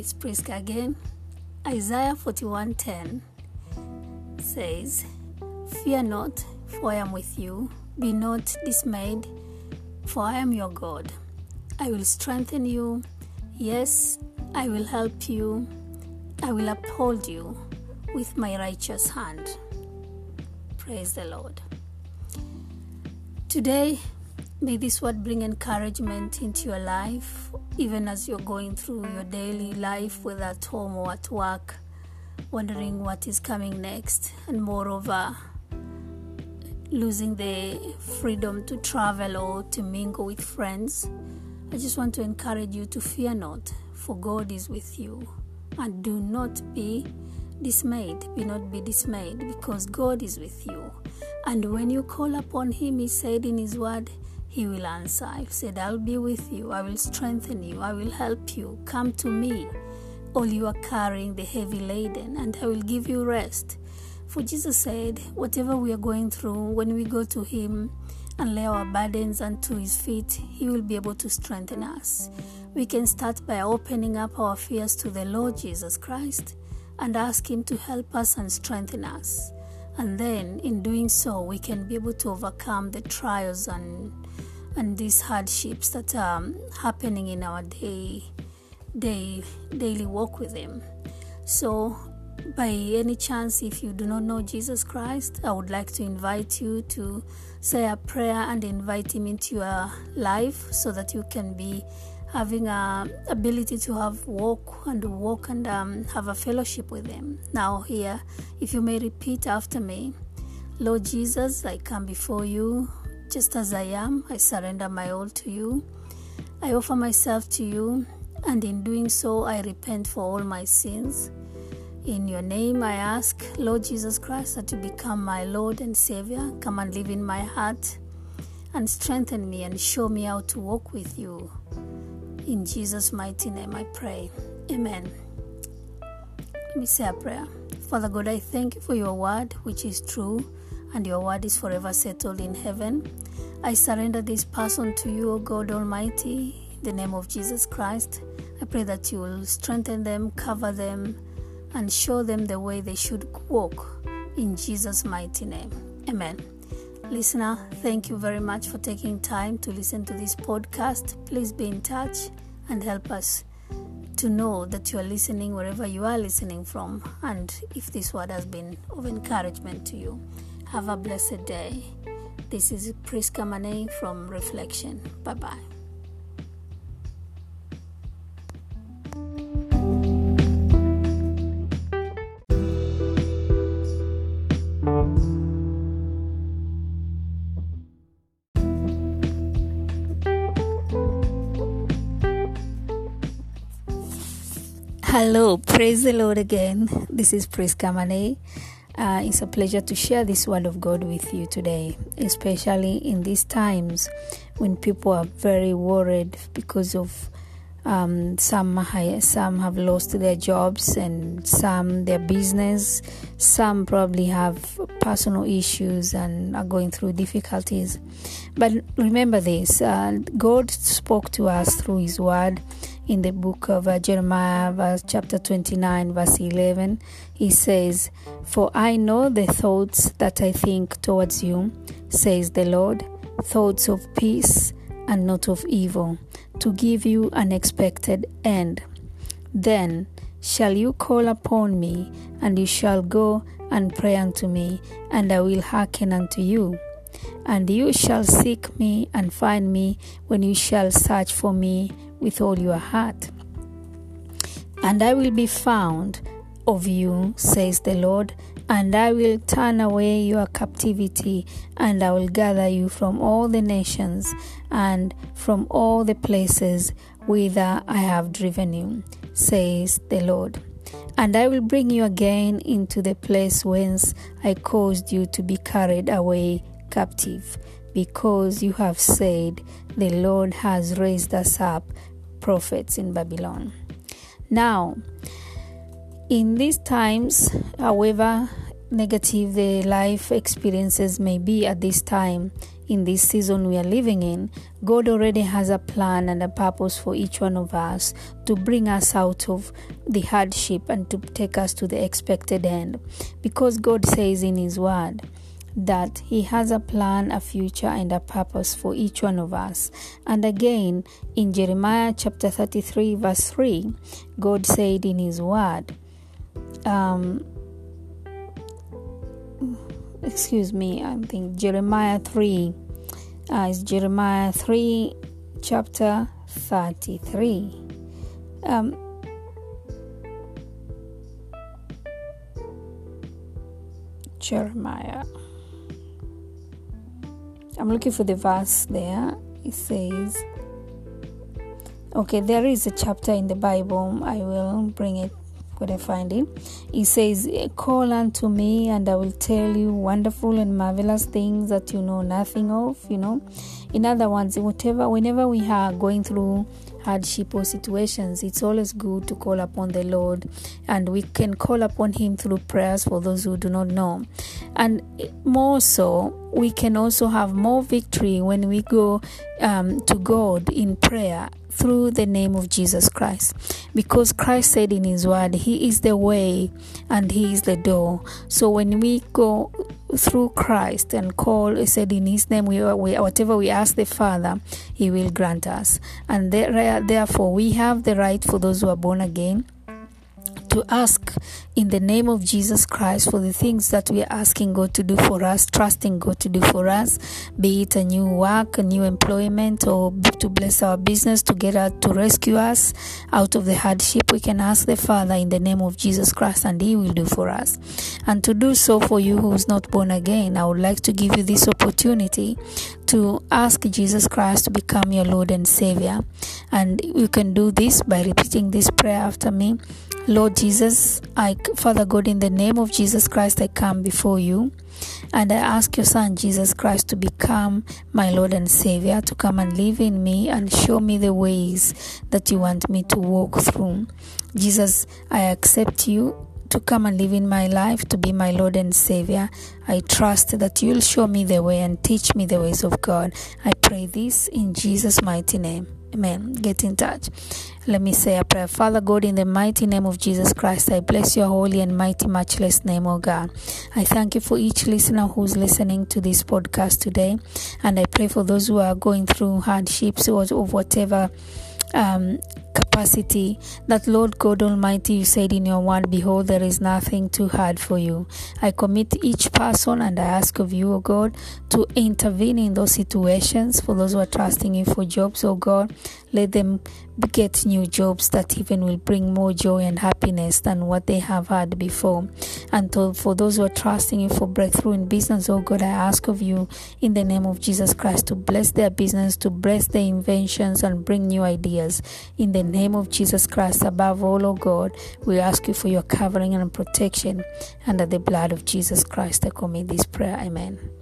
it's Priska again. Isaiah 41:10 says, "Fear not, for I am with you. Be not dismayed, for I am your God. I will strengthen you. Yes, I will help you. I will uphold you with my righteous hand." Praise the Lord. Today, may this word bring encouragement into your life, even as you're going through your daily life, whether at home or at work, wondering what is coming next, and moreover, losing the freedom to travel or to mingle with friends. I just want to encourage you to fear not, for God is with you, and do not be dismayed. Be not be dismayed, because God is with you. And when you call upon Him, He said in His word, He will answer. He said, I'll be with you, I will strengthen you, I will help you. Come to me, all you are carrying the heavy laden, and I will give you rest. For Jesus said, whatever we are going through, when we go to Him and lay our burdens unto His feet, He will be able to strengthen us. We can start by opening up our fears to the Lord Jesus Christ and ask Him to help us and strengthen us. And then, in doing so, we can be able to overcome the trials and and these hardships that are happening in our day, day daily walk with Him. So, by any chance, if you do not know Jesus Christ, I would like to invite you to say a prayer and invite Him into your life so that you can be having a ability to have walk and walk and um, have a fellowship with him now here if you may repeat after me lord jesus i come before you just as i am i surrender my all to you i offer myself to you and in doing so i repent for all my sins in your name i ask lord jesus christ that you become my lord and savior come and live in my heart and strengthen me and show me how to walk with you in Jesus' mighty name I pray. Amen. Let me say a prayer. Father God, I thank you for your word, which is true, and your word is forever settled in heaven. I surrender this person to you, O God Almighty, in the name of Jesus Christ. I pray that you will strengthen them, cover them, and show them the way they should walk. In Jesus' mighty name. Amen. Listener, thank you very much for taking time to listen to this podcast. Please be in touch and help us to know that you are listening wherever you are listening from and if this word has been of encouragement to you. Have a blessed day. This is Priska Mane from Reflection. Bye bye. Hello, praise the Lord again. This is Mane. Uh, it's a pleasure to share this word of God with you today, especially in these times when people are very worried because of um, some some have lost their jobs and some their business. Some probably have personal issues and are going through difficulties. But remember this: uh, God spoke to us through His Word in the book of uh, Jeremiah, verse, chapter 29, verse 11, he says, For I know the thoughts that I think towards you, says the Lord, thoughts of peace and not of evil, to give you an expected end. Then shall you call upon me, and you shall go and pray unto me, and I will hearken unto you. And you shall seek me and find me when you shall search for me with all your heart. And I will be found of you, says the Lord, and I will turn away your captivity, and I will gather you from all the nations and from all the places whither I have driven you, says the Lord. And I will bring you again into the place whence I caused you to be carried away captive, because you have said, The Lord has raised us up prophets in Babylon. Now, in these times, however negative the life experiences may be at this time, in this season we are living in, God already has a plan and a purpose for each one of us to bring us out of the hardship and to take us to the expected end. Because God says in His Word, that He has a plan, a future, and a purpose for each one of us. And again, in Jeremiah chapter 33, verse 3, God said in His Word, um, excuse me, I think Jeremiah 3, uh, is Jeremiah 3, chapter 33. Um, Jeremiah. I'm looking for the verse there. It says, okay, there is a chapter in the Bible. I will bring it when I find it. It says, Call unto me, and I will tell you wonderful and marvelous things that you know nothing of. You know, in other words, whatever, whenever we are going through hardship or situations, it's always good to call upon the Lord, and we can call upon Him through prayers for those who do not know. And more so, we can also have more victory when we go um, to God in prayer through the name of Jesus Christ. Because Christ said in His Word, He is the way and He is the door. So when we go through Christ and call, said in His name, we, we whatever we ask the Father, He will grant us. And there, therefore, we have the right for those who are born again to ask in the name of Jesus Christ for the things that we are asking God to do for us, trusting God to do for us, be it a new work, a new employment, or to bless our business, to get out to rescue us out of the hardship. We can ask the Father in the name of Jesus Christ, and He will do for us. And to do so for you who is not born again, I would like to give you this opportunity to ask Jesus Christ to become your Lord and Savior. And you can do this by repeating this prayer after me. Lord Jesus, I, Father God, in the name of Jesus Christ, I come before you and I ask your Son, Jesus Christ, to become my Lord and Savior, to come and live in me and show me the ways that you want me to walk through. Jesus, I accept you to come and live in my life, to be my Lord and Savior. I trust that you'll show me the way and teach me the ways of God. I pray this in Jesus' mighty name. Amen. Get in touch. Let me say a prayer. Father God, in the mighty name of Jesus Christ, I bless your holy and mighty, matchless name, O God. I thank you for each listener who's listening to this podcast today. And I pray for those who are going through hardships or of whatever um, capacity that Lord God Almighty, you said in your word, Behold, there is nothing too hard for you. I commit each person and I ask of you, O God, to intervene in those situations for those who are trusting you for jobs, O God. Let them get new jobs that even will bring more joy and happiness than what they have had before. And to, for those who are trusting you for breakthrough in business, oh God, I ask of you in the name of Jesus Christ to bless their business, to bless their inventions and bring new ideas. In the name of Jesus Christ, above all, oh God, we ask you for your covering and protection under the blood of Jesus Christ. I commit this prayer. Amen.